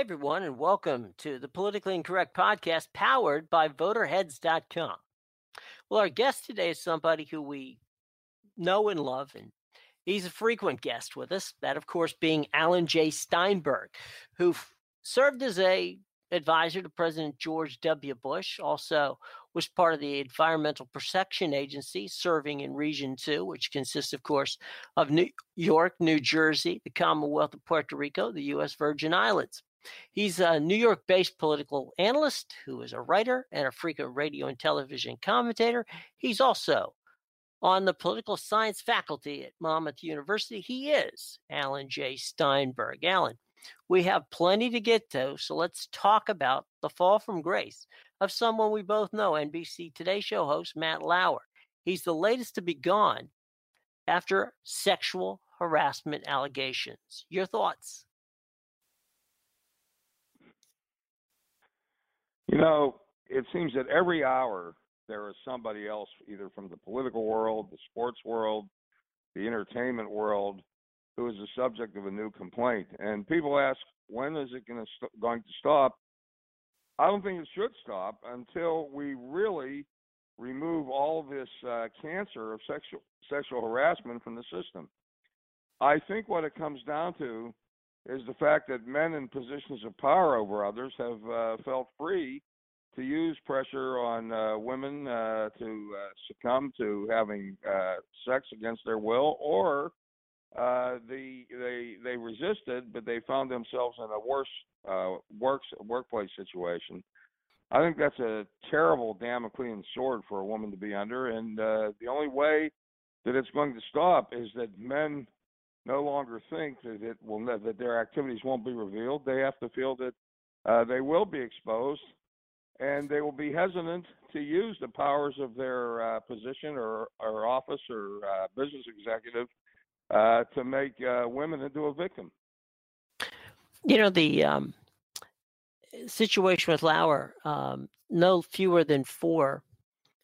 Everyone, and welcome to the Politically Incorrect podcast powered by VoterHeads.com. Well, our guest today is somebody who we know and love, and he's a frequent guest with us. That, of course, being Alan J. Steinberg, who f- served as a advisor to President George W. Bush, also was part of the Environmental Protection Agency, serving in Region 2, which consists, of course, of New York, New Jersey, the Commonwealth of Puerto Rico, the U.S. Virgin Islands. He's a New York based political analyst who is a writer and a frequent radio and television commentator. He's also on the political science faculty at Monmouth University. He is Alan J. Steinberg. Alan, we have plenty to get to, so let's talk about the fall from grace of someone we both know, NBC Today Show host Matt Lauer. He's the latest to be gone after sexual harassment allegations. Your thoughts? You know, it seems that every hour there is somebody else, either from the political world, the sports world, the entertainment world, who is the subject of a new complaint. And people ask, when is it going to st- going to stop? I don't think it should stop until we really remove all this uh, cancer of sexual sexual harassment from the system. I think what it comes down to is the fact that men in positions of power over others have uh, felt free to use pressure on uh, women uh, to uh, succumb to having uh, sex against their will, or uh, the they they resisted, but they found themselves in a worse works workplace situation. I think that's a terrible Damoclean sword for a woman to be under, and the only way that it's going to stop is that men no longer think that it will that their activities won't be revealed. They have to feel that uh, they will be exposed, and they will be hesitant to use the powers of their uh, position or, or office or uh, business executive uh, to make uh, women into a victim. You know the um, situation with Lauer. Um, no fewer than four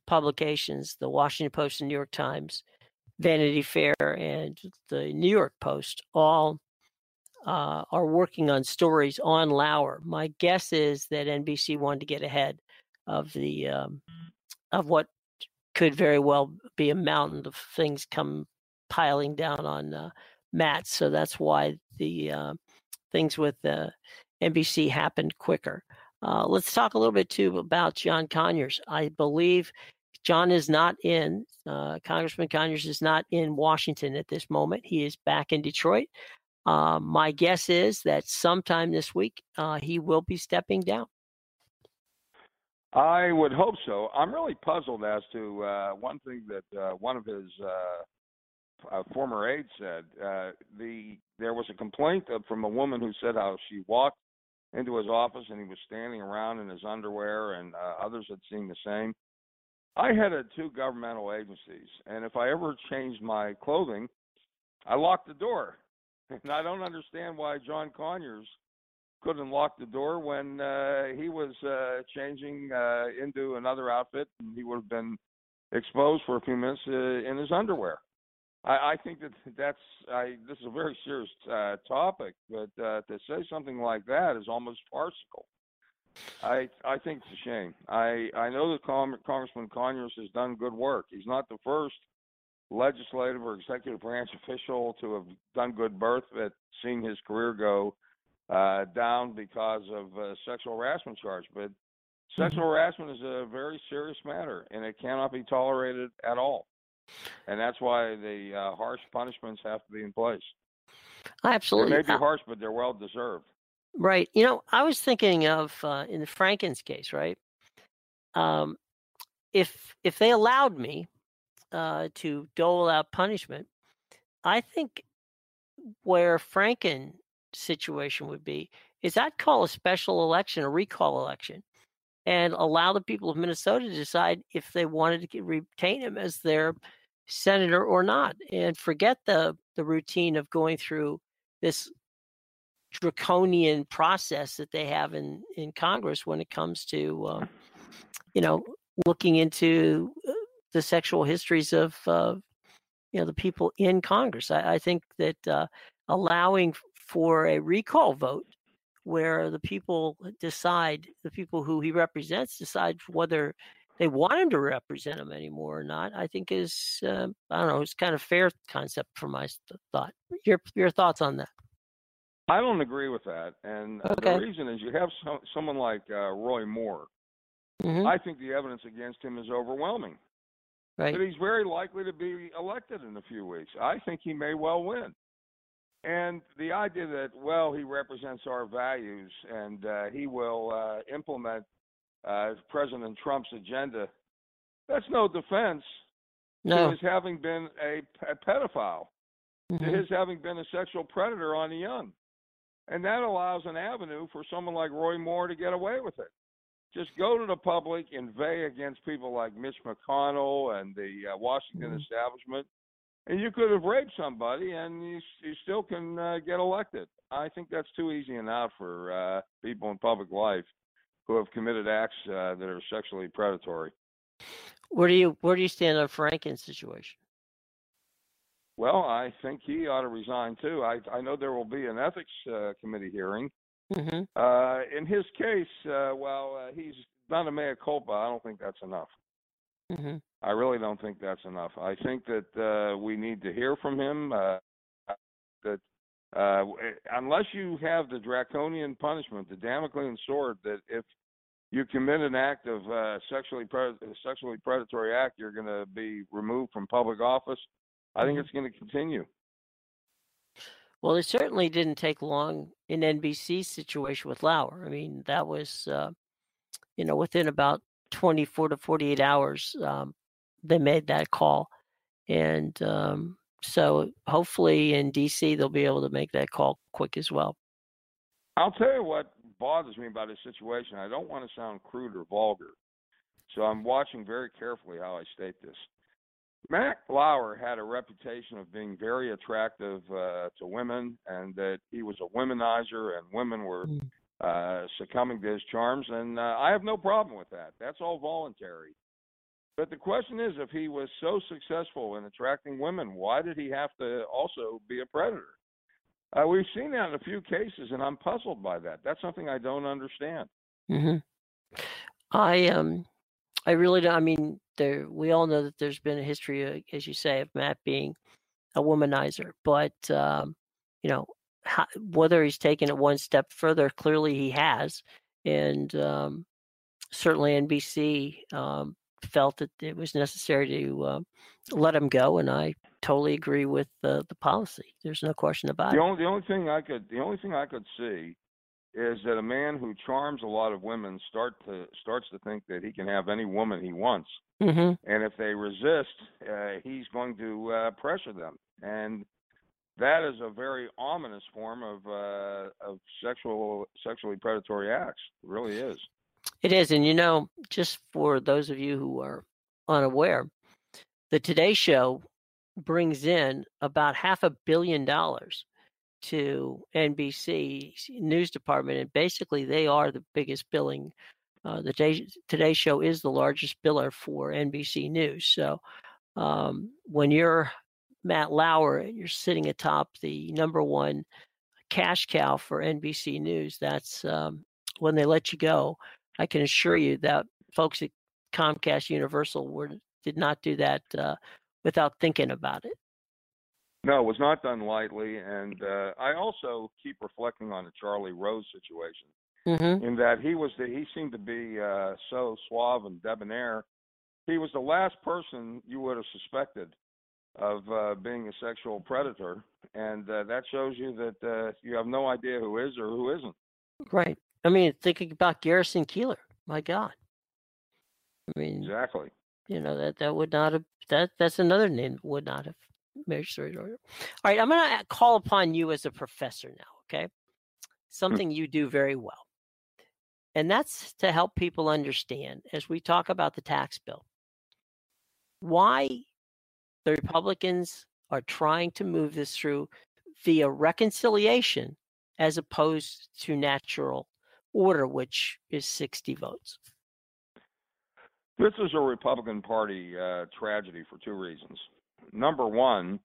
publications: the Washington Post, and New York Times, Vanity Fair, and the New York Post, all uh, are working on stories on Lauer. My guess is that NBC wanted to get ahead of the um, of what could very well be a mountain of things come piling down on uh, Matt. So that's why the uh, things with uh, NBC happened quicker. Uh, let's talk a little bit too about John Conyers. I believe John is not in, uh, Congressman Conyers is not in Washington at this moment. He is back in Detroit. Uh, my guess is that sometime this week uh, he will be stepping down. I would hope so. I'm really puzzled as to uh, one thing that uh, one of his uh, former aides said. the there was a complaint from a woman who said how she walked into his office and he was standing around in his underwear, and others had seen the same. I headed two governmental agencies, and if I ever changed my clothing, I locked the door and I don't understand why John Conyers couldn't lock the door when uh, he was uh, changing uh, into another outfit, and he would have been exposed for a few minutes uh, in his underwear. I, I think that that's I, this is a very serious uh, topic, but uh, to say something like that is almost farcical. I I think it's a shame. I I know that Congressman Conyers has done good work. He's not the first legislative or executive branch official to have done good birth at seeing his career go uh, down because of uh, sexual harassment charge. But sexual mm-hmm. harassment is a very serious matter, and it cannot be tolerated at all. And that's why the uh, harsh punishments have to be in place. Absolutely, they may be uh harsh, but they're well deserved. Right. You know, I was thinking of uh, in the Frankens case, right? Um, if if they allowed me uh, to dole out punishment. I think where Franken situation would be is I'd call a special election, a recall election, and allow the people of Minnesota to decide if they wanted to retain him as their senator or not, and forget the the routine of going through this draconian process that they have in in Congress when it comes to um, you know looking into uh, the sexual histories of uh, you know the people in Congress. I, I think that uh, allowing for a recall vote where the people decide, the people who he represents decide whether they want him to represent them anymore or not, I think is uh, I don't know, it's kind of fair concept for my thought. Your your thoughts on that? I don't agree with that, and okay. the reason is you have some, someone like uh, Roy Moore. Mm-hmm. I think the evidence against him is overwhelming. Right. But he's very likely to be elected in a few weeks. I think he may well win. And the idea that well he represents our values and uh, he will uh, implement uh, President Trump's agenda, that's no defense no. to his having been a, a pedophile, mm-hmm. to his having been a sexual predator on the young. And that allows an avenue for someone like Roy Moore to get away with it. Just go to the public, inveigh against people like Mitch McConnell and the uh, Washington mm-hmm. establishment, and you could have raped somebody and you, you still can uh, get elected. I think that's too easy and out for uh, people in public life who have committed acts uh, that are sexually predatory. Where do you where do you stand on Franken's situation? Well, I think he ought to resign too. I I know there will be an ethics uh, committee hearing. Mm-hmm. Uh, in his case, uh, well, uh, he's not a mea culpa. I don't think that's enough. Mm-hmm. I really don't think that's enough. I think that uh, we need to hear from him. Uh, that uh, unless you have the draconian punishment, the Damoclean sword, that if you commit an act of uh, sexually pre- sexually predatory act, you're going to be removed from public office. I think mm-hmm. it's going to continue. Well, it certainly didn't take long in NBC's situation with Lauer. I mean, that was, uh, you know, within about 24 to 48 hours, um, they made that call. And um, so hopefully in DC, they'll be able to make that call quick as well. I'll tell you what bothers me about this situation. I don't want to sound crude or vulgar. So I'm watching very carefully how I state this. Matt Lauer had a reputation of being very attractive uh, to women and that he was a womanizer and women were mm. uh, succumbing to his charms. And uh, I have no problem with that. That's all voluntary. But the question is, if he was so successful in attracting women, why did he have to also be a predator? Uh, we've seen that in a few cases, and I'm puzzled by that. That's something I don't understand. Mm-hmm. I um, I really don't. I mean, there we all know that there's been a history, uh, as you say, of Matt being a womanizer, but um, you know, how, whether he's taken it one step further, clearly he has, and um, certainly NBC um, felt that it was necessary to uh, let him go, and I totally agree with the the policy. There's no question about the it. Only, the only thing I could the only thing I could see is that a man who charms a lot of women start to starts to think that he can have any woman he wants, mm-hmm. and if they resist, uh, he's going to uh, pressure them, and that is a very ominous form of uh, of sexual sexually predatory acts. It really is. It is. And you know, just for those of you who are unaware, the Today Show brings in about half a billion dollars to NBC news department, and basically they are the biggest billing. Uh, the Today, Today Show is the largest biller for NBC News. So um, when you're Matt Lauer and you're sitting atop the number one cash cow for NBC News, that's um, when they let you go. I can assure you that folks at Comcast Universal were did not do that uh, without thinking about it. No, it was not done lightly, and uh, I also keep reflecting on the Charlie Rose situation, mm-hmm. in that he was the, he seemed to be uh, so suave and debonair. He was the last person you would have suspected of uh, being a sexual predator, and uh, that shows you that uh, you have no idea who is or who isn't. Right. I mean, thinking about Garrison Keillor, my God. I mean, exactly. You know that that would not have that that's another name that would not have magistrate order. All right, I'm going to call upon you as a professor now. Okay, something you do very well, and that's to help people understand as we talk about the tax bill why the Republicans are trying to move this through via reconciliation as opposed to natural order, which is 60 votes? This is a Republican Party uh, tragedy for two reasons. Number one,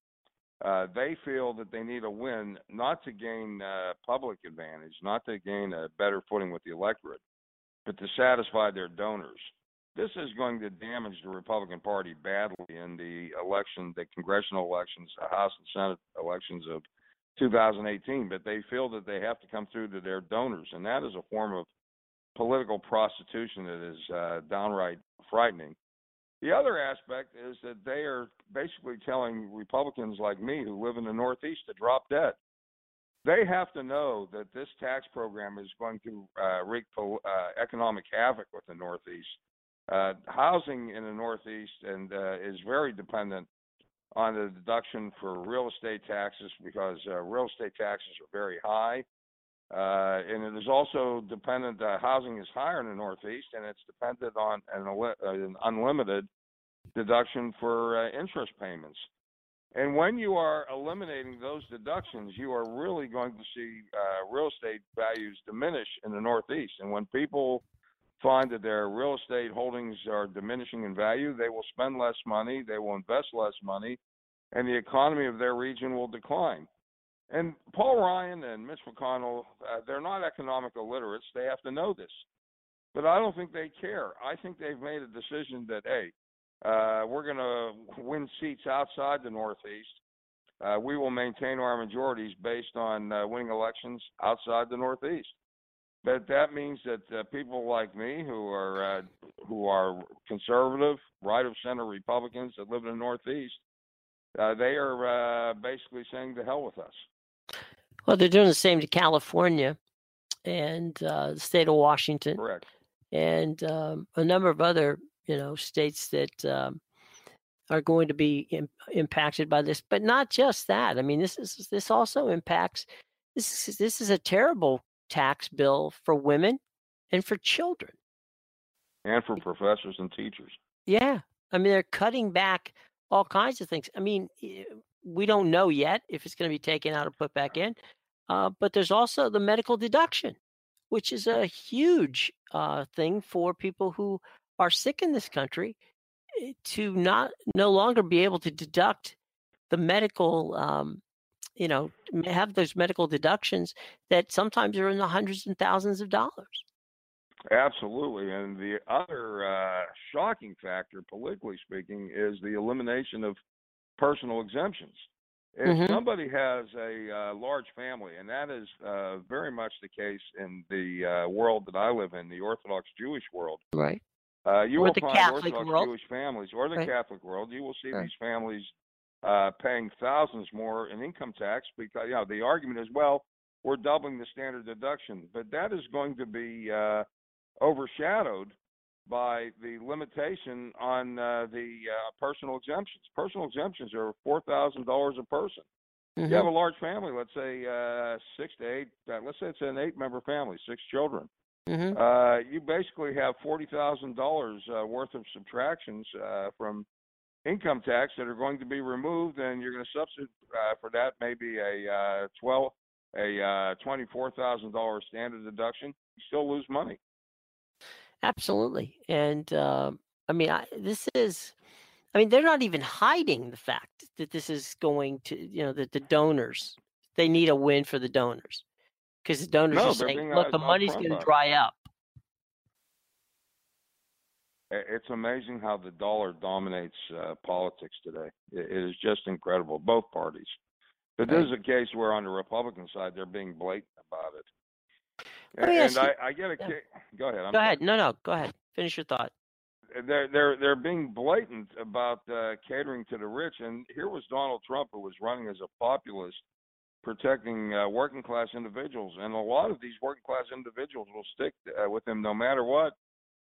Uh, they feel that they need a win not to gain uh, public advantage, not to gain a better footing with the electorate, but to satisfy their donors. This is going to damage the Republican Party badly in the election, the congressional elections, the House and Senate elections of 2018. But they feel that they have to come through to their donors, and that is a form of political prostitution that is uh, downright frightening. The other aspect is that they are basically telling Republicans like me who live in the Northeast to drop dead. They have to know that this tax program is going to uh, wreak uh, economic havoc with the Northeast. Uh, housing in the Northeast and uh, is very dependent on the deduction for real estate taxes because uh, real estate taxes are very high. Uh, and it is also dependent. Uh, housing is higher in the Northeast, and it's dependent on an, an unlimited deduction for uh, interest payments. And when you are eliminating those deductions, you are really going to see uh, real estate values diminish in the Northeast. And when people find that their real estate holdings are diminishing in value, they will spend less money, they will invest less money, and the economy of their region will decline. And Paul Ryan and Mitch McConnell, uh, they're not economic illiterates. They have to know this. But I don't think they care. I think they've made a decision that, hey, uh, we're going to win seats outside the Northeast. Uh, we will maintain our majorities based on uh, winning elections outside the Northeast. But that means that uh, people like me, who are uh, who are conservative, right of center Republicans that live in the Northeast, uh, they are uh, basically saying to hell with us. Well, they're doing the same to California and uh, the state of Washington, correct, and um, a number of other you know states that um, are going to be Im- impacted by this. But not just that. I mean, this is this also impacts. This is this is a terrible tax bill for women and for children, and for professors and teachers. Yeah, I mean they're cutting back all kinds of things. I mean, we don't know yet if it's going to be taken out or put back in. Uh, but there's also the medical deduction, which is a huge uh, thing for people who are sick in this country eh, to not no longer be able to deduct the medical, um, you know, have those medical deductions that sometimes are in the hundreds and thousands of dollars. Absolutely. And the other uh, shocking factor, politically speaking, is the elimination of personal exemptions. If mm-hmm. somebody has a uh, large family, and that is uh, very much the case in the uh, world that I live in, the Orthodox Jewish world. Right. Uh, you or will the find Catholic Orthodox world. Jewish families, or the right. Catholic world, you will see right. these families uh, paying thousands more in income tax because, you know, the argument is, well, we're doubling the standard deduction, but that is going to be uh, overshadowed by the limitation on uh, the uh, personal exemptions. Personal exemptions are four thousand dollars a person. Mm-hmm. You have a large family, let's say uh, six to eight. Uh, let's say it's an eight-member family, six children. Mm-hmm. Uh, you basically have forty thousand uh, dollars worth of subtractions uh, from income tax that are going to be removed, and you're going to substitute uh, for that maybe a uh, twelve, a uh, twenty-four thousand dollars standard deduction. You still lose money. Absolutely. And uh, I mean, I, this is, I mean, they're not even hiding the fact that this is going to, you know, that the donors, they need a win for the donors because the donors no, are saying, look, the money's going to dry up. It's amazing how the dollar dominates uh, politics today. It, is just incredible, both parties. But this is a case where on the Republican side, they're being blatant about it. And, and I, I, get a yeah. kick. Go ahead. I'm go ahead. No, no. Go ahead. Finish your thought. They're they're they're being blatant about uh, catering to the rich, and here was Donald Trump who was running as a populist, protecting uh, working class individuals, and a lot of these working class individuals will stick uh, with him no matter what,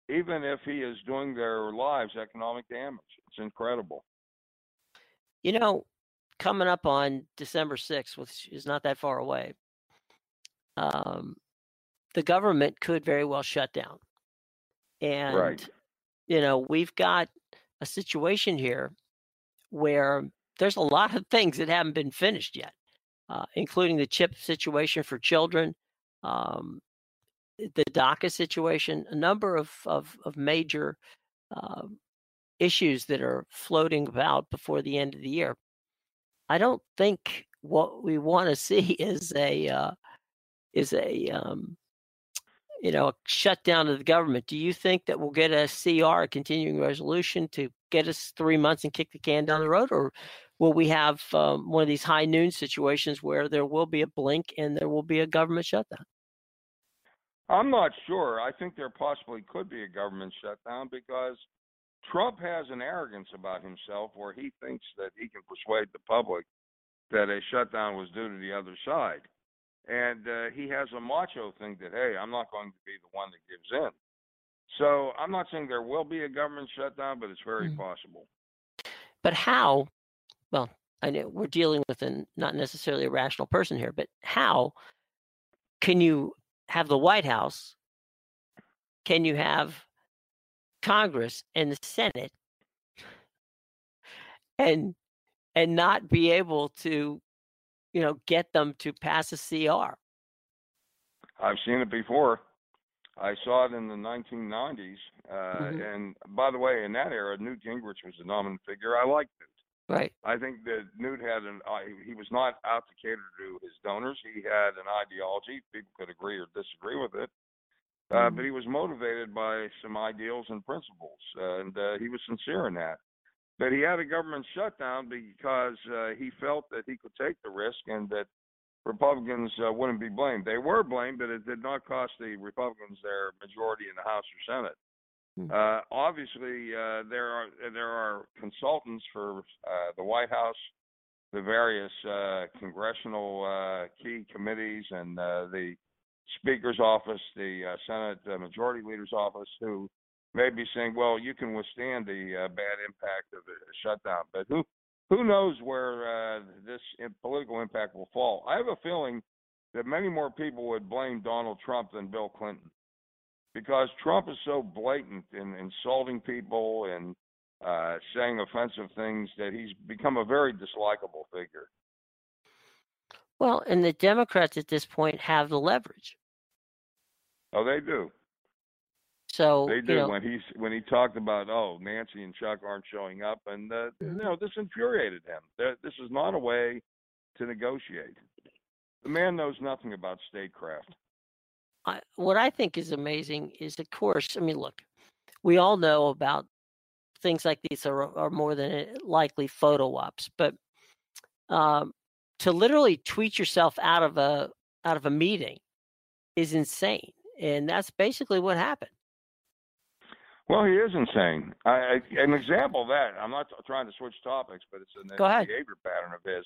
even if he is doing their lives economic damage. It's incredible. You know, coming up on December sixth, which is not that far away. Um, the government could very well shut down. And, right. you know, we've got a situation here where there's a lot of things that haven't been finished yet, uh, including the chip situation for children, um, the DACA situation, a number of, of, of major uh, issues that are floating about before the end of the year. I don't think what we want to see is a uh, is a um, you know a shutdown of the government. Do you think that we'll get a CR, a continuing resolution, to get us three months and kick the can down the road, or will we have um, one of these high noon situations where there will be a blink and there will be a government shutdown? I'm not sure. I think there possibly could be a government shutdown because Trump has an arrogance about himself where he thinks that he can persuade the public that a shutdown was due to the other side. And uh, he has a macho thing that, hey, I'm not going to be the one that gives in. So I'm not saying there will be a government shutdown, but it's very mm. possible. But how? Well, I know we're dealing with a not necessarily a rational person here, but how can you have the White House? Can you have Congress and the Senate and and not be able to, you know, get them to pass a CR? I've seen it before. I saw it in the 1990s. Uh, mm-hmm. And by the way, in that era, Newt Gingrich was the dominant figure. I liked it. Right. I think that Newt had an uh, he was not out to cater to his donors. He had an ideology. People could agree or disagree with it, uh, mm-hmm. but he was motivated by some ideals and principles, uh, and uh, he was sincere in that. But he had a government shutdown because uh, he felt that he could take the risk and that Republicans uh, wouldn't be blamed. They were blamed, but it did not cost the Republicans their majority in the House or Senate. Hmm. Uh, obviously, uh, there are there are consultants for uh, the White House, the various uh, congressional uh, key committees, and uh, the Speaker's office, the Senate Majority Leader's office, who may be saying, "Well, you can withstand the bad impact of a shutdown," but who who knows where this political impact will fall? I have a feeling that many more people would blame Donald Trump than Bill Clinton because Trump is so blatant in insulting people and uh, saying offensive things that he's become a very dislikable figure. Well, and the Democrats at this point have the leverage. Oh, they do. So they do you know, when he's when he talked about oh Nancy and Chuck aren't showing up and uh, you know this infuriated him. This is not a way to negotiate. The man knows nothing about statecraft. I, what I think is amazing is, of course, I mean, look, we all know about things like these are, are more than likely photo ops, but um, to literally tweet yourself out of a out of a meeting is insane, and that's basically what happened. Well, he is insane. I, I, an example of that, I'm not trying to switch topics, but it's a behavior pattern of his,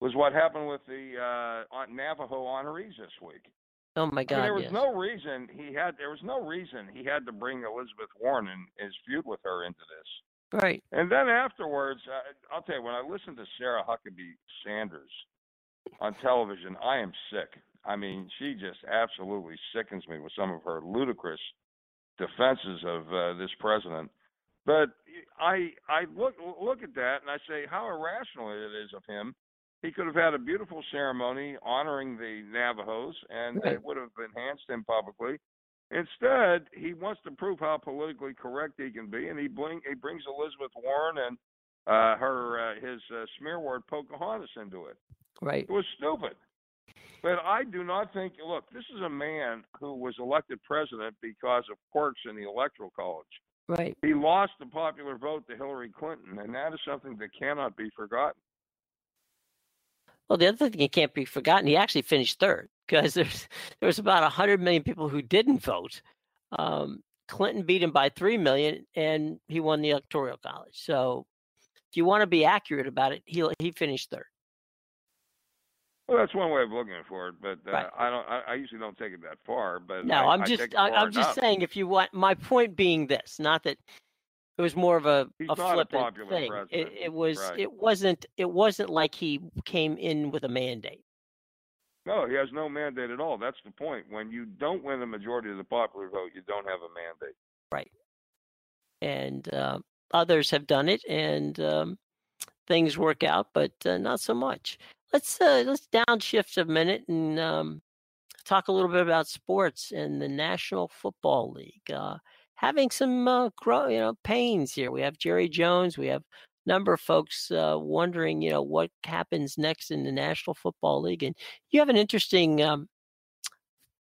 was what happened with the uh, Navajo honorees this week. Oh my God! I mean, there was yes. no reason he had. There was no reason he had to bring Elizabeth Warren and his feud with her into this. Right. And then afterwards, uh, I'll tell you, when I listened to Sarah Huckabee Sanders on television, I am sick. I mean, she just absolutely sickens me with some of her ludicrous defenses of uh, this president. But I I look look at that and I say how irrational it is of him he could have had a beautiful ceremony honoring the Navajos, and right. it would have enhanced him publicly. Instead, he wants to prove how politically correct he can be, and he, bring, he brings Elizabeth Warren and uh, her uh, his uh, smear word Pocahontas into it. Right. It was stupid. But I do not think. Look, this is a man who was elected president because of quirks in the electoral college. Right. He lost the popular vote to Hillary Clinton, and that is something that cannot be forgotten. Well, the other thing that can't be forgotten, he actually finished third because there's there was about 100 million people who didn't vote. Um, Clinton beat him by 3 million and he won the electoral college. So if you want to be accurate about it, he he finished third. Well, that's one way of looking for it, but uh, right. I don't. I, I, usually don't take it that far. But no, I, am just. I, am just saying, if you want, my point being this, not that it was more of a, He's a flippant a thing. It, it, was right. it wasn't it wasn't like he came in with a mandate. No, he has no mandate at all. That's the point. When you don't win the majority of the popular vote, you don't have a mandate. Right. And uh, others have done it, and um, things work out, but uh, not so much. Let's uh, let's downshift a minute and um, talk a little bit about sports and the National Football League. Uh, having some uh, you know pains here. We have Jerry Jones, we have a number of folks uh, wondering, you know, what happens next in the National Football League, and you have an interesting um,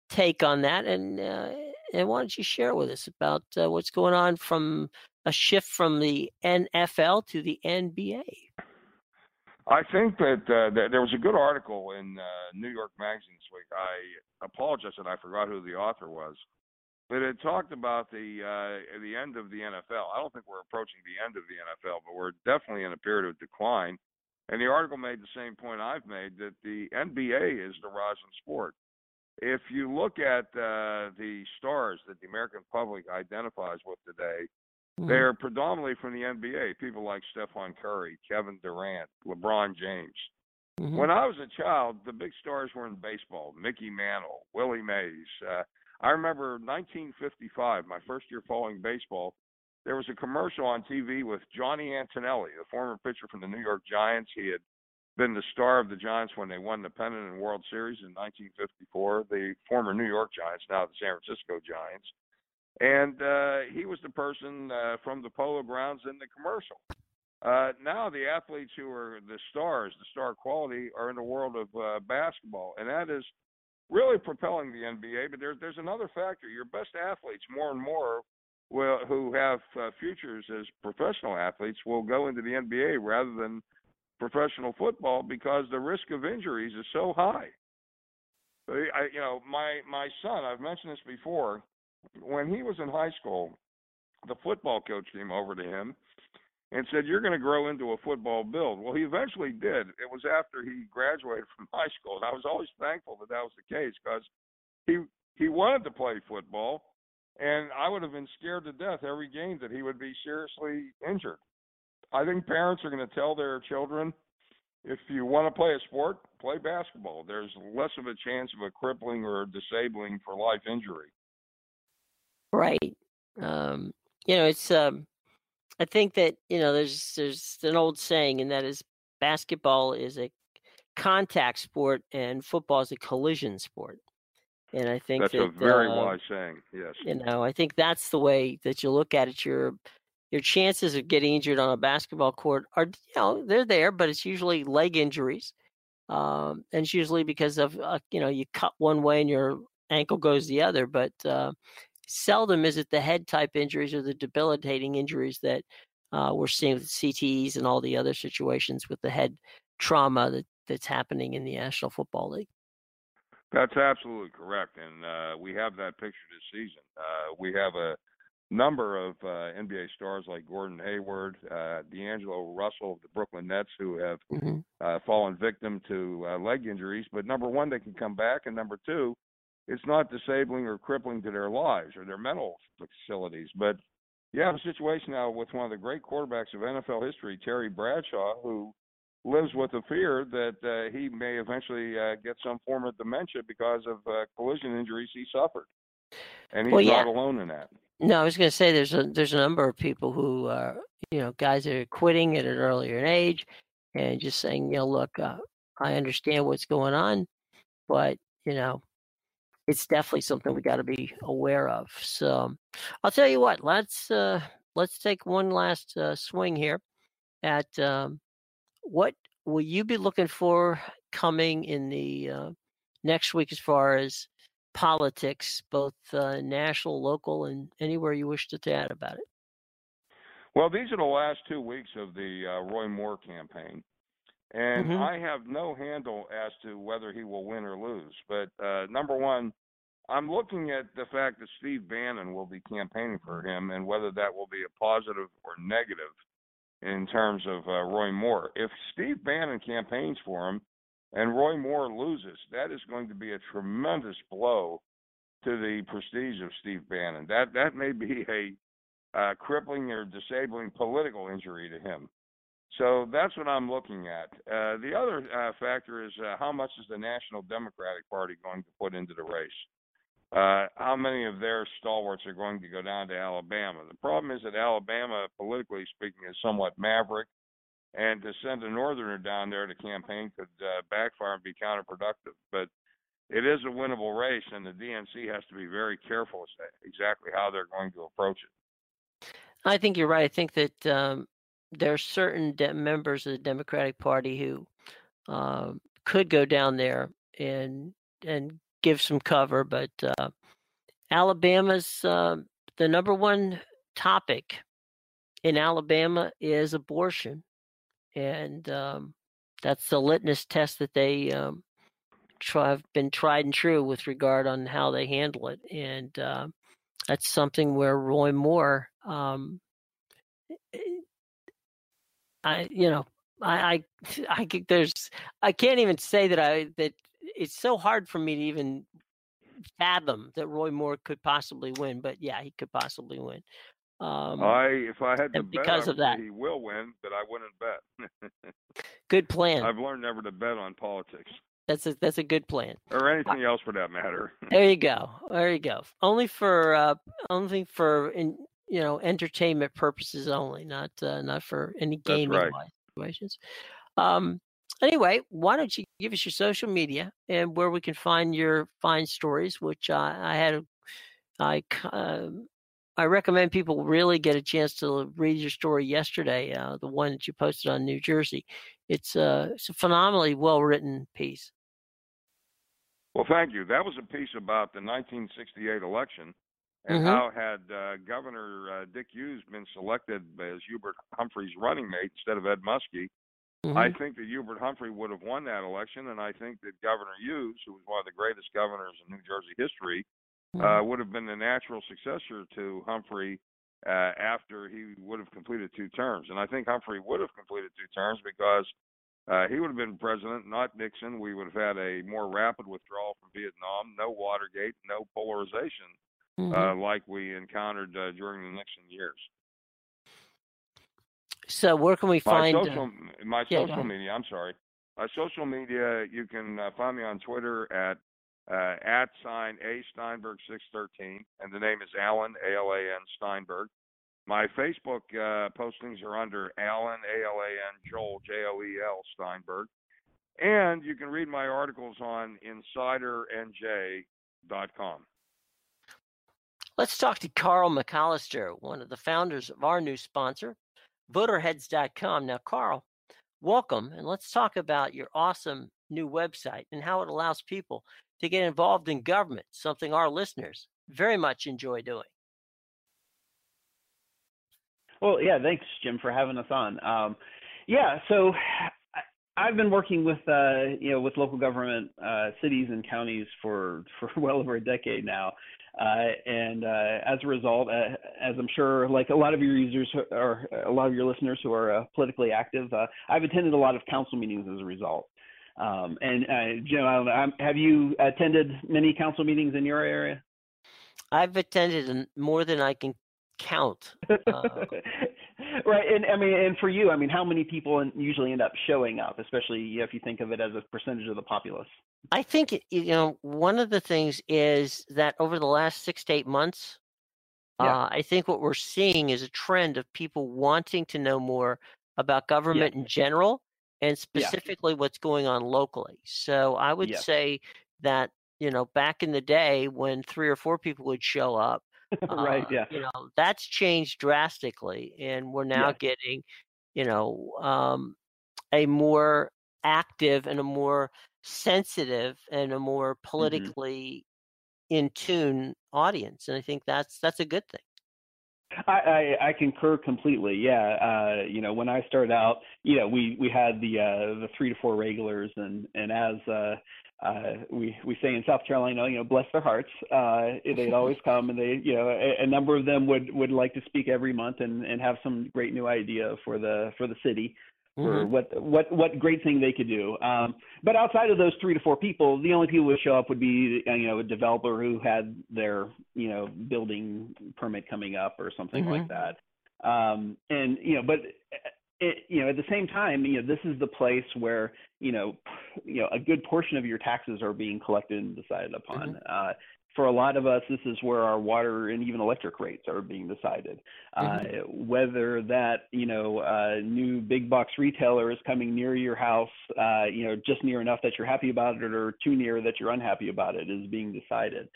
take on that, and uh, and why don't you share with us about uh, what's going on from a shift from the NFL to the NBA? I think that, uh, there was a good article in uh, New York Magazine this week. I apologize that I forgot who the author was, but it talked about the uh, the end of the NFL. I don't think we're approaching the end of the NFL, but we're definitely in a period of decline. And the article made the same point I've made that the NBA is the rising sport. If you look at uh, the stars that the American public identifies with today, Mm-hmm. They're predominantly from the NBA. People like Stephen Curry, Kevin Durant, LeBron James. Mm-hmm. When I was a child, the big stars were in baseball: Mickey Mantle, Willie Mays. Uh, I remember 1955, my first year following baseball. There was a commercial on TV with Johnny Antonelli, the former pitcher from the New York Giants. He had been the star of the Giants when they won the pennant and World Series in 1954. The former New York Giants, now the San Francisco Giants and uh, he was the person uh, from the Polo Grounds in the commercial. Uh, now the athletes who are the stars, the star quality, are in the world of uh, basketball, and that is really propelling the NBA. But there's there's another factor: your best athletes, more and more, will who have uh, futures as professional athletes, will go into the NBA rather than professional football because the risk of injuries is so high. I, you know, my my son, I've mentioned this before when he was in high school, the football coach came over to him and said, "You're going to grow into a football build." Well, he eventually did. It was after he graduated from high school, and I was always thankful that that was the case because he he wanted to play football, and I would have been scared to death every game that he would be seriously injured. I think parents are going to tell their children, if you want to play a sport, play basketball. There's less of a chance of a crippling or disabling for life injury. Right. Um, you know, it's um I think that, you know, there's there's an old saying and that is basketball is a contact sport and football is a collision sport. And I think that's that, a very uh, wise saying. Yes. You know, I think that's the way that you look at it. Your your chances of getting injured on a basketball court are, you know, they're there, but it's usually leg injuries, um, and it's usually because of, uh, you know, you cut one way and your ankle goes the other. But uh, seldom is it the head type injuries or the debilitating injuries that uh, we're seeing with CTEs and all the other situations with the head trauma that, that's happening in the National Football League. That's absolutely correct, and uh, we have that picture this season. Uh, we have a number of uh, NBA stars like Gordon Hayward, uh, D'Angelo Russell of the Brooklyn Nets, who have mm-hmm. Uh, fallen victim to uh, leg injuries. But number one, they can come back, and number two, it's not disabling or crippling to their lives or their mental facilities. But you have a situation now with one of the great quarterbacks of NFL history, Terry Bradshaw, who lives with the fear that uh, he may eventually uh, get some form of dementia because of uh, collision injuries he suffered, and he's well, yeah. not alone in that. No, I was going to say there's a there's a number of people who are you know guys that are quitting at an earlier age and just saying you know look uh, I understand what's going on, but you know it's definitely something we got to be aware of. So I'll tell you what, let's uh, let's take one last uh, swing here at um, what will you be looking for coming in the uh, next week as far as politics, both uh, national, local, and anywhere you wish to chat about it. Well, these are the last two weeks of the uh, Roy Moore campaign. And mm-hmm. I have no handle as to whether he will win or lose. But uh, number one, I'm looking at the fact that Steve Bannon will be campaigning for him and whether that will be a positive or negative in terms of uh, Roy Moore. If Steve Bannon campaigns for him and Roy Moore loses, that is going to be a tremendous blow to the prestige of Steve Bannon. That that may be a uh, crippling or disabling political injury to him. So that's what I'm looking at. Uh, the other uh, factor is uh, how much is the National Democratic Party going to put into the race? Uh, how many of their stalwarts are going to go down to Alabama? The problem is that Alabama, politically speaking, is somewhat maverick, and to send a northerner down there to campaign could uh, backfire and be counterproductive. But it is a winnable race, and the DNC has to be very careful as to exactly how they're going to approach it. I think you're right. I think that um, there are certain de- members of the Democratic Party who uh, could go down there and and give some cover, but uh, Alabama's uh, the number one topic in Alabama is abortion, and um, that's the litmus test that they um, try, have been tried and true with regard on how they handle it, and uh, that's something where Roy Moore, um, I you know I I I there's I can't even say that I that it's so hard for me to even fathom that Roy Moore could possibly win, but yeah, he could possibly win. Um, I if I had to bet, because of that, he will win, but I wouldn't bet. good plan. I've learned never to bet on politics. That's a that's a good plan. Or anything else for that matter. there you go. There you go. Only for uh, only for in, you know entertainment purposes only, not uh, not for any gaming right. situations. Um, anyway, why don't you give us your social media and where we can find your fine stories, which uh, I had I uh, I recommend people really get a chance to read your story yesterday, uh, the one that you posted on New Jersey. It's a uh, it's a phenomenally well written piece. Well, thank you. That was a piece about the 1968 election and mm-hmm. how had uh, Governor uh, Dick Hughes been selected as Hubert Humphrey's running mate instead of Ed Muskie. Mm-hmm. I think that Hubert Humphrey would have won that election, and I think that Governor Hughes, who was one of the greatest governors in New Jersey history, mm-hmm. uh, would have been the natural successor to Humphrey uh, after he would have completed two terms. And I think Humphrey would have completed two terms because uh, he would have been president, not Nixon. We would have had a more rapid withdrawal from Vietnam, no Watergate, no polarization mm-hmm. uh, like we encountered uh, during the Nixon years. So where can we find my social, my yeah, social media? I'm sorry, my social media. You can uh, find me on Twitter at uh, at sign a Steinberg six thirteen, and the name is Alan A L A N Steinberg. My Facebook uh, postings are under Alan A L A N Joel J O E L Steinberg, and you can read my articles on InsiderNJ.com. Let's talk to Karl McCollester, one of the founders of our new sponsor, voterheads.com. Now, Carl, welcome, and let's talk about your awesome new website and how it allows people to get involved in government, something our listeners very much enjoy doing. Well, yeah, thanks, Jim, for having us on. Um, yeah, so I've been working with uh, you know with local government, uh, cities and counties for for well over a decade now, uh, and uh, as a result, uh, as I'm sure, like a lot of your users or a lot of your listeners who are uh, politically active, uh, I've attended a lot of council meetings as a result. Um, and uh, Jim, um, have you attended many council meetings in your area? I've attended more than I can count. Uh, right, and I mean, and for you, I mean, how many people usually end up showing up, especially if you think of it as a percentage of the populace? I think you know one of the things is that over the last six to eight months, yeah. uh, I think what we're seeing is a trend of people wanting to know more about government yeah. in general and specifically yeah. what's going on locally. So I would say that you know back in the day when three or four people would show up right. Uh, yeah. You know, that's changed drastically, and we're now yeah. getting, you know, um, a more active and a more sensitive and a more mm-hmm. politically mm-hmm. in tune audience, and I think that's that's a good thing. I, I, I concur completely. Yeah, uh, you know, when I started out, you know, we we had the uh, the three to four regulars, and and as uh, uh, we we say in South Carolina, you know, bless their hearts. Uh, they'd always come, and they, you know, a, a, number of them would would like to speak every month and and have some great new idea for the for the city, for mm-hmm. what what what great thing they could do. Um, but outside of those three to four people, the only people who would show up would be you know a developer who had their you know building permit coming up or something mm-hmm. like that. Um, and you know, but it, you know, at the same time, you know, this is the place where you know, you know, a good portion of your taxes are being collected and decided upon. Mm-hmm. Uh, for a lot of us, this is where our water and even electric rates are being decided. Mm-hmm. Uh, whether that you know uh, new big box retailer is coming near your house, uh, you know, just near enough that you're happy about it, or too near that you're unhappy about it, is being decided.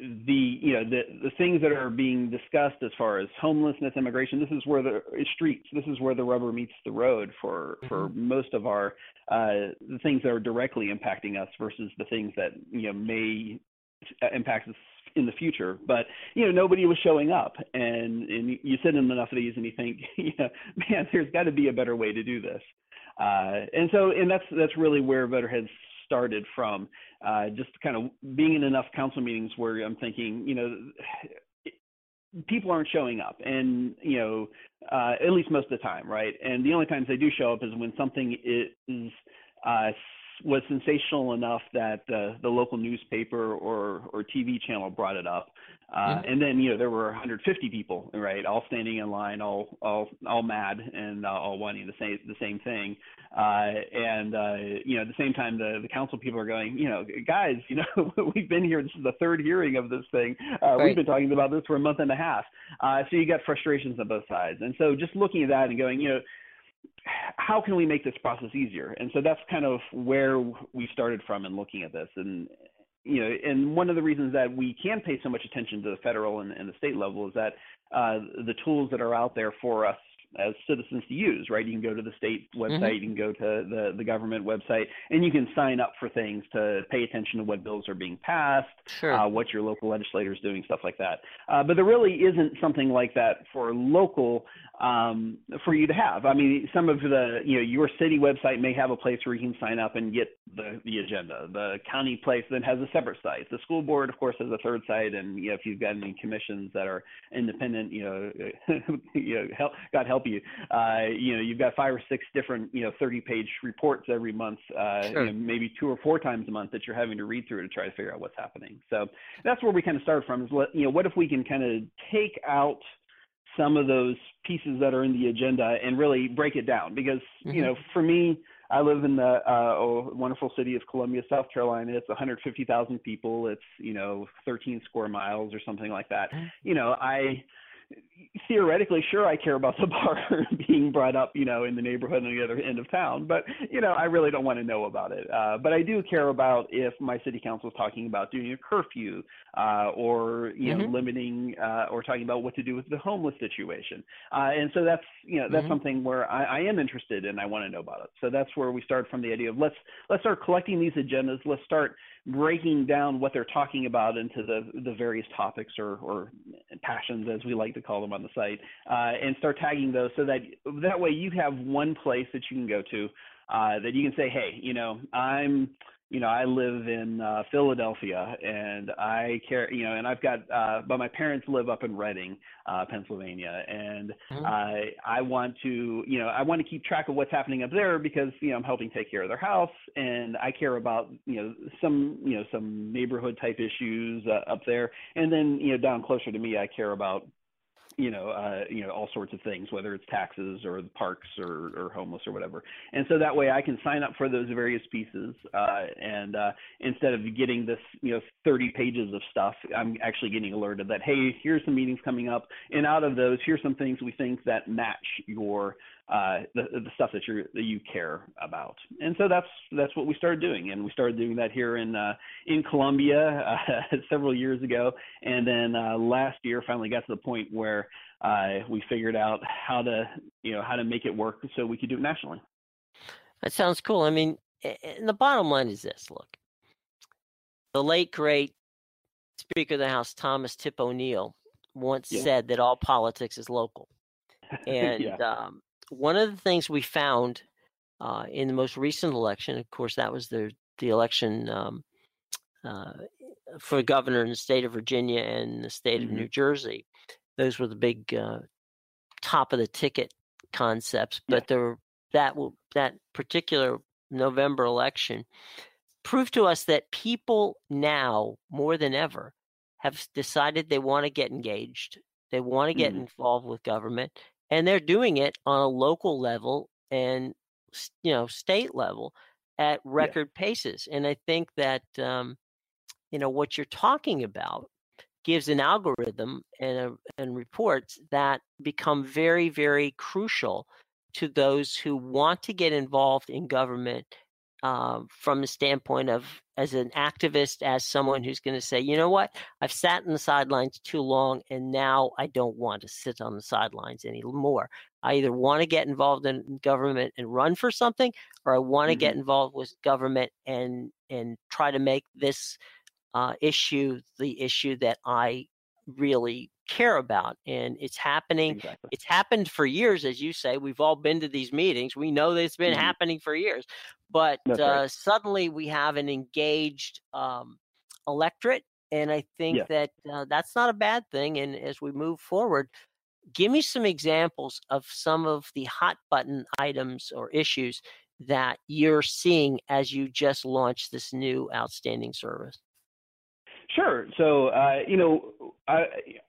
Uh, the you know the the things that are being discussed as far as homelessness, immigration. This is where the streets. This is where the rubber meets the road for mm-hmm. for most of our uh, the things that are directly impacting us versus the things that you know may impact us in the future. But you know, nobody was showing up, and and you sit in enough of these, and you think, you know, man, there's got to be a better way to do this. Uh, and so, and that's that's really where VoterHeads started from. Uh, just kind of being in enough council meetings where I'm thinking, you know, people aren't showing up, and you know, uh, at least most of the time, right? And the only times they do show up is when something is uh, was sensational enough that uh, the local newspaper or or TV channel brought it up, uh, mm-hmm. and then you know there were 150 people, right, all standing in line, all all all mad and uh, all wanting the same the same thing, uh, and uh, you know at the same time the the council people are going, you know, guys, you know we've been here, this is the third hearing of this thing, uh, right. we've been talking about this for a month and a half, uh, so you got frustrations on both sides, and so just looking at that and going, you know how can we make this process easier? And so that's kind of where we started from in looking at this. And you know, and one of the reasons that we can pay so much attention to the federal and, and the state level is that uh, the tools that are out there for us as citizens to use, right? You can go to the state website, mm-hmm. you can go to the, the government website, and you can sign up for things to pay attention to what bills are being passed, sure. uh, what your local legislator is doing, stuff like that. Uh, but there really isn't something like that for local um, for you to have. I mean, some of the, you know, your city website may have a place where you can sign up and get the, the agenda. The county place then has a separate site. The school board, of course, has a third site. And, you know, if you've got any commissions that are independent, you know, you know help, God help you, uh, you know, you've got five or six different, you know, 30 page reports every month, uh, sure. you know, maybe two or four times a month that you're having to read through to try to figure out what's happening. So that's where we kind of start from is, you know, what if we can kind of take out – some of those pieces that are in the agenda and really break it down because mm-hmm. you know for me I live in the uh, oh, wonderful city of Columbia, South Carolina. It's 150,000 people. It's you know 13 square miles or something like that. Mm-hmm. You know, I theoretically, sure, I care about the bar being brought up, you know, in the neighborhood on the other end of town, but you know, I really don't want to know about it. Uh, but I do care about if my city council is talking about doing a curfew, uh, or you know, mm-hmm. limiting, uh, or talking about what to do with the homeless situation. Uh, and so that's you know, that's mm-hmm. something where I, I am interested and I want to know about it. So that's where we start from the idea of let's let's start collecting these agendas. Let's start breaking down what they're talking about into the the various topics or or passions as we like to call them on the site uh, and start tagging those so that that way you have one place that you can go to uh, that you can say hey you know i'm you know, I live in uh, Philadelphia, and I care, you know, and I've got, uh, but my parents live up in Reading, uh, Pennsylvania, and mm-hmm. I I want to, you know, I want to keep track of what's happening up there because you know I'm helping take care of their house, and I care about you know some you know some neighborhood type issues uh, up there, and then you know down closer to me, I care about you know, uh, you know, all sorts of things, whether it's taxes or the parks or, or homeless or whatever. And so that way I can sign up for those various pieces. Uh, and uh, instead of getting this, you know, 30 pages of stuff, I'm actually getting alerted that, hey, here's some meetings coming up. And out of those, here's some things we think that match your uh, the, the stuff that you that you care about. And so that's that's what we started doing, and we started doing that here in uh, in Columbia uh, several years ago, and then uh, last year finally got to the point where uh, we figured out how to you know how to make it work so we could do it nationally. That sounds cool. I mean, and the bottom line is this: look, the late great Speaker of the House Thomas Tip O'Neill once yeah. said that all politics is local. And yeah. um, one of the things we found uh, in the most recent election, of course, that was the the election um, uh, for governor in the state of Virginia and the state mm-hmm. of New Jersey. Those were the big uh, top of the ticket concepts. But yeah. there, that that particular November election proved to us that people now more than ever have decided they want to get engaged. They want to get mm-hmm. involved with government and they're doing it on a local level and you know state level at record yeah. paces and i think that um, you know what you're talking about gives an algorithm and, a, and reports that become very very crucial to those who want to get involved in government uh, from the standpoint of as an activist, as someone who's going to say, you know what, I've sat in the sidelines too long, and now I don't want to sit on the sidelines anymore. I either want to get involved in government and run for something, or I want to mm-hmm. get involved with government and and try to make this uh, issue the issue that I really care about and it's happening exactly. it's happened for years as you say we've all been to these meetings we know that it's been mm-hmm. happening for years but uh, right. suddenly we have an engaged um, electorate and i think yeah. that uh, that's not a bad thing and as we move forward give me some examples of some of the hot button items or issues that you're seeing as you just launched this new outstanding service Sure. So, uh, you know, I,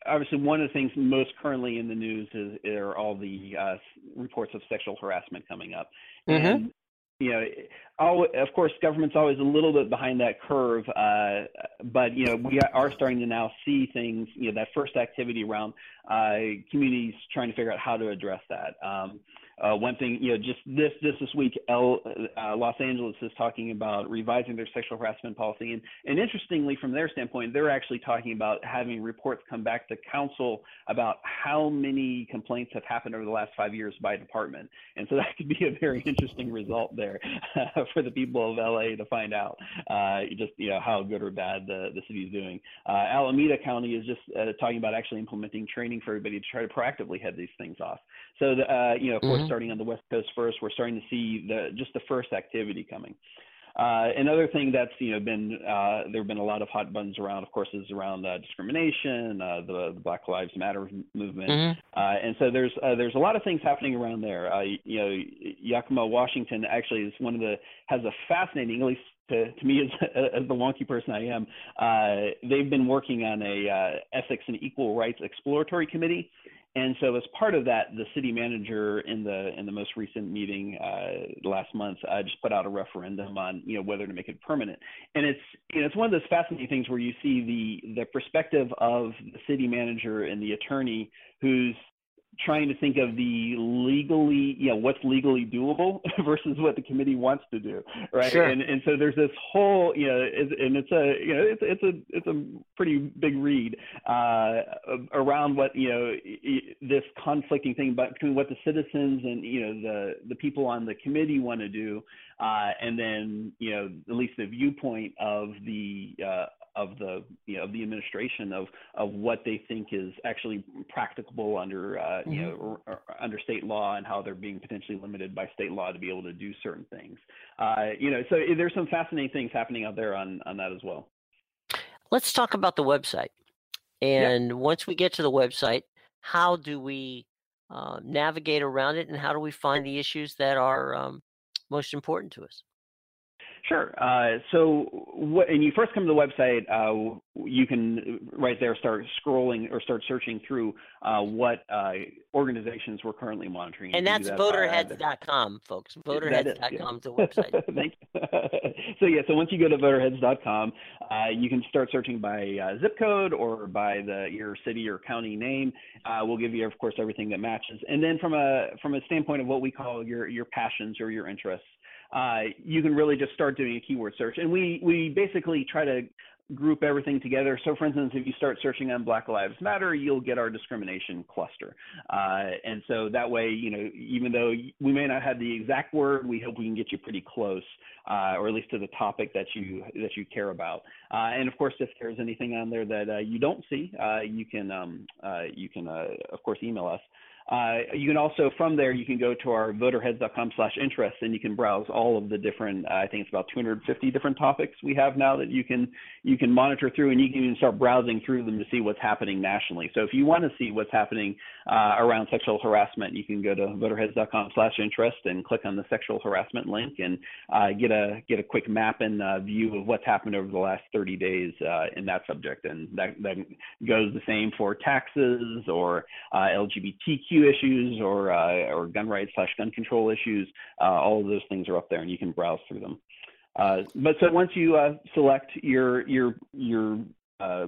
obviously, one of the things most currently in the news is are all the uh, reports of sexual harassment coming up, mm-hmm. and you know, all, of course, government's always a little bit behind that curve, uh, but you know, we are starting to now see things. You know, that first activity around uh, communities trying to figure out how to address that. Um, uh, one thing, you know, just this this this week, L, uh, Los Angeles is talking about revising their sexual harassment policy, and and interestingly, from their standpoint, they're actually talking about having reports come back to council about how many complaints have happened over the last five years by department, and so that could be a very interesting result there for the people of LA to find out, uh, just you know how good or bad the the city is doing. Uh, Alameda County is just uh, talking about actually implementing training for everybody to try to proactively head these things off. So the, uh, you know, of mm-hmm. Starting on the West Coast first. We're starting to see the just the first activity coming. Uh, another thing that's you know been uh, there have been a lot of hot buttons around, of course, is around uh, discrimination, uh, the, the, Black Lives Matter movement, mm-hmm. Uh, and so there's uh, there's a lot of things happening around there. you know, Yakima, Washington, actually is one of the has a fascinating, at least to, to me as, as the wonky person I am, uh, they've been working on a uh, ethics and equal rights exploratory committee, and so, as part of that, the city manager in the in the most recent meeting uh, last month uh, just put out a referendum on you know whether to make it permanent. And it's you know, it's one of those fascinating things where you see the the perspective of the city manager and the attorney who's trying to think of the legally, you know, what's legally doable versus what the committee wants to do, right? Sure. And and so there's this whole, you know, and it's a, you know, it's it's a it's a pretty big read uh, around what you know this conflicting thing between what the citizens and you know the the people on the committee want to do, uh, and then you know at least the viewpoint of the uh, of the you know of the administration of of what they think is actually practicable under uh, mm-hmm. you know or, or under state law and how they're being potentially limited by state law to be able to do certain things. Uh, you know, so there's some fascinating things happening out there on on that as well. Let's talk about the website. And yeah. once we get to the website, how do we uh, navigate around it, and how do we find the issues that are um, most important to us? Sure. Uh, so when you first come to the website, uh, you can right there start scrolling or start searching through uh, what uh, organizations we're currently monitoring. And that's that voterheads.com, folks. Voterheads.com is, the website. Thank so yeah, so once you go to voterheads.com, uh, you can start searching by uh, zip code or by the your city or county name. we'll give you, of course, everything that matches. And then from a from a standpoint of what we call your your passions or your interests uh, you can really just start doing a keyword search. And we, we basically try to group everything together. So, for instance, if you start searching on Black Lives Matter, you'll get our discrimination cluster. Uh, and so that way, you know, even though we may not have the exact word, we hope we can get you pretty close, uh, or at least to the topic that you that you care about. Uh, and of course, if there's anything on there that uh, you don't see, uh, you can um, uh, you can of course email us. Uh, you can also, from there, you can go to our voterheads.com slash interest and you can browse all of the different, uh, I think it's about 250 different topics we have now that you can, you can monitor through and you can even start browsing through them to see what's happening nationally. So if you want to see what's happening uh, around sexual harassment, you can go to voterheads.com slash interest and click on the sexual harassment link and uh, get a, get a quick map and uh, view of what's happened over the last 30 days uh, in that subject. And that, that goes the same for taxes or LGBTQ issues or uh, or gun rights slash gun control issues. Uh, all of those things are up there, and you can browse through them. Uh, but so once you uh, select your your your uh,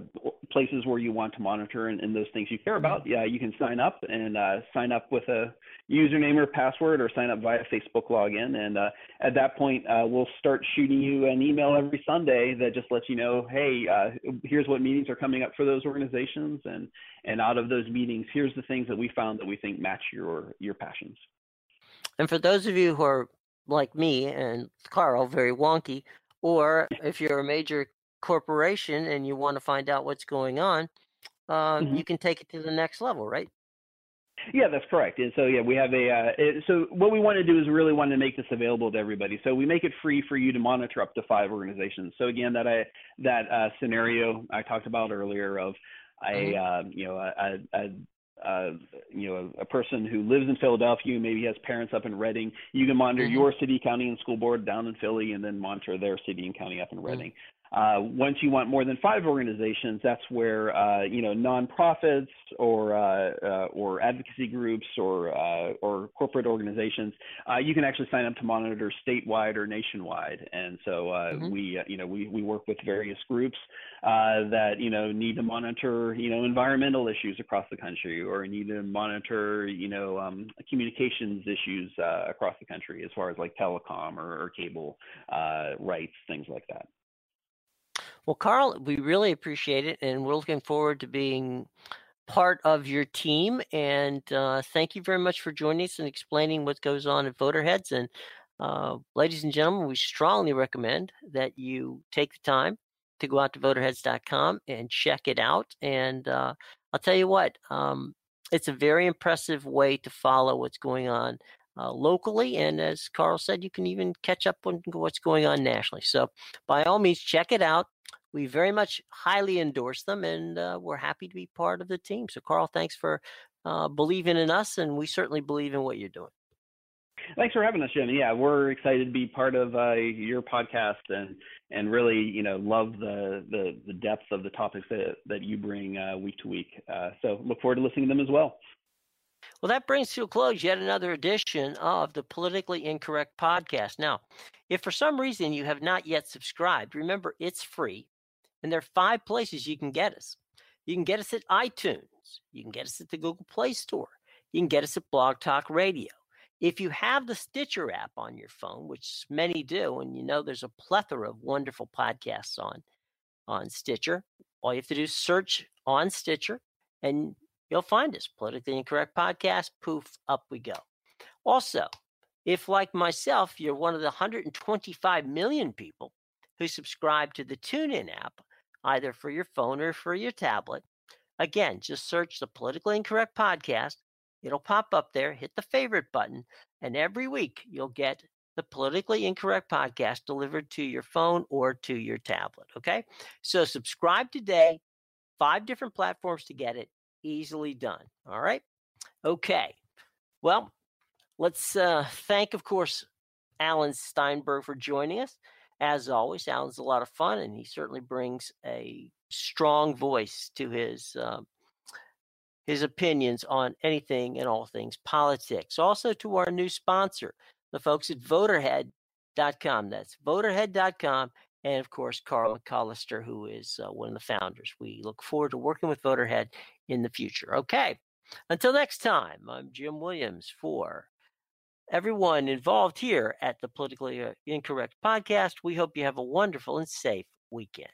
places where you want to monitor and, and, those things you care about, yeah, you can sign up and uh, sign up with a username or password or sign up via Facebook login. And uh, at that point, uh, we'll start shooting you an email every Sunday that just lets you know, hey, uh, here's what meetings are coming up for those organizations. And, and out of those meetings, here's the things that we found that we think match your, your passions. And for those of you who are like me and Karl, very wonky, or if you're a major corporation and you want to find out what's going on, uh, mm-hmm. you can take it to the next level, right? Yeah, that's correct. And so, yeah, we have a. Uh, it, so, what we want to do is really want to make this available to everybody. So, we make it free for you to monitor up to five organizations. So, again, that I that uh, scenario I talked about earlier of a mm-hmm. uh, you know a, a, uh, you know, a, a, person who lives in Philadelphia, maybe has parents up in Reading, you can monitor mm-hmm. your city, county, and school board down in Philly, and then monitor their city and county up in mm-hmm. Reading. Uh, once you want more than five organizations, that's where uh, you know nonprofits or uh, uh or advocacy groups or uh, or corporate organizations. Uh, you can actually sign up to monitor statewide or nationwide, and so mm-hmm. we you know we we work with various groups that you know need to monitor you know environmental issues across the country or need to monitor you know um, communications issues across the country as far as like telecom or, or cable rights, things like that. Well, Karl, we really appreciate it, and we're looking forward to being part of your team. And uh, thank you very much for joining us and explaining what goes on at VoterHeads. And uh, ladies and gentlemen, we strongly recommend that you take the time to go out to voterheads.com and check it out. And uh, I'll tell you what, um, it's a very impressive way to follow what's going on uh, locally. And as Karl said, you can even catch up on what's going on nationally. So by all means, check it out we very much highly endorse them, and uh, we're happy to be part of the team. So, Karl, thanks for uh, believing in us, and we certainly believe in what you're doing. Thanks for having us, Jim. Yeah, we're excited to be part of uh, your podcast and and really, you know, love the the, the depth of the topics that that you bring uh, week to week. Uh, so, look forward to listening to them as well. Well, that brings to a close yet another edition of the Politically Incorrect Podcast. Now, if for some reason you have not yet subscribed, remember it's free. And there are five places you can get us. You can get us at iTunes. You can get us at the Google Play Store. You can get us at Blog Talk Radio. If you have the Stitcher app on your phone, which many do, and you know there's a plethora of wonderful podcasts on on Stitcher, all you have to do is search on Stitcher and you'll find us. Politically Incorrect Podcast, poof, up we go. Also, if like myself, you're one of the 125 million people who subscribe to the TuneIn app, either for your phone or for your tablet. Again, just search the Politically Incorrect Podcast. It'll pop up there, hit the favorite button, and every week you'll get the Politically Incorrect Podcast delivered to your phone or to your tablet. Okay? So subscribe today. Five different platforms to get it. Easily done. All right? Okay. Well, let's uh, thank, of course, Alan Steinberg for joining us as always, Alan's a lot of fun, and he certainly brings a strong voice to his um, his opinions on anything and all things politics. Also, to our new sponsor, the folks at Voterhead.com. That's Voterhead.com, and of course, Karl McCollester, who is uh, one of the founders. We look forward to working with Voterhead in the future. Okay. Until next time, I'm Jim Williams for everyone involved here at the Politically uh, Incorrect podcast. We hope you have a wonderful and safe weekend.